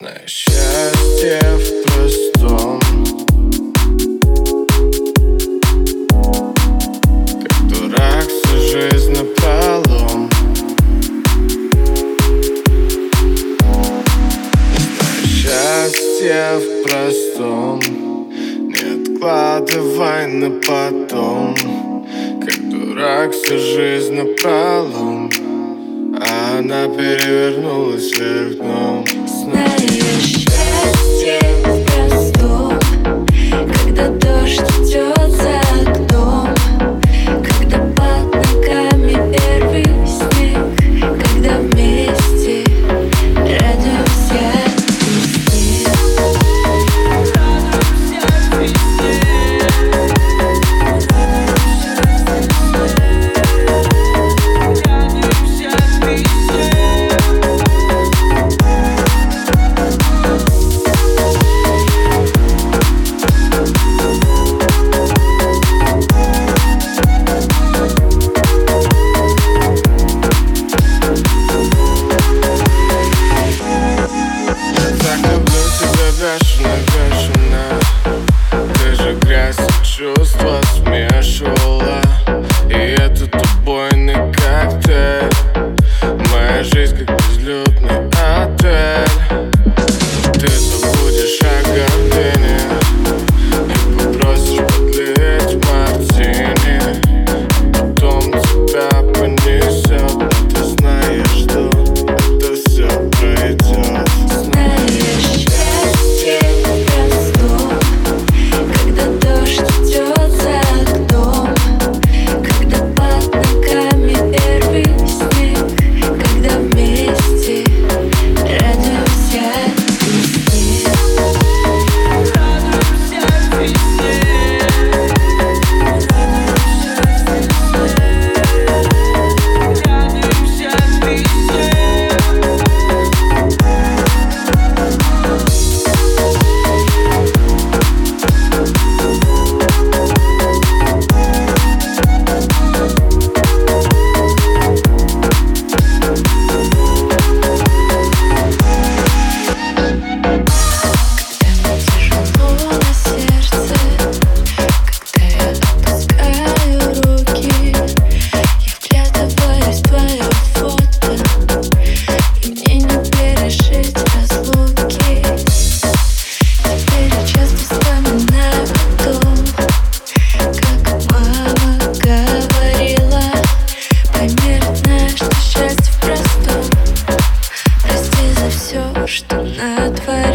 На счастье в простом. Как дурак всю жизнь напролом. На счастье в простом. Не откладывай на потом. Как дурак всю жизнь на напролом. Она перевернулась вверх дном. Знаешь на твоей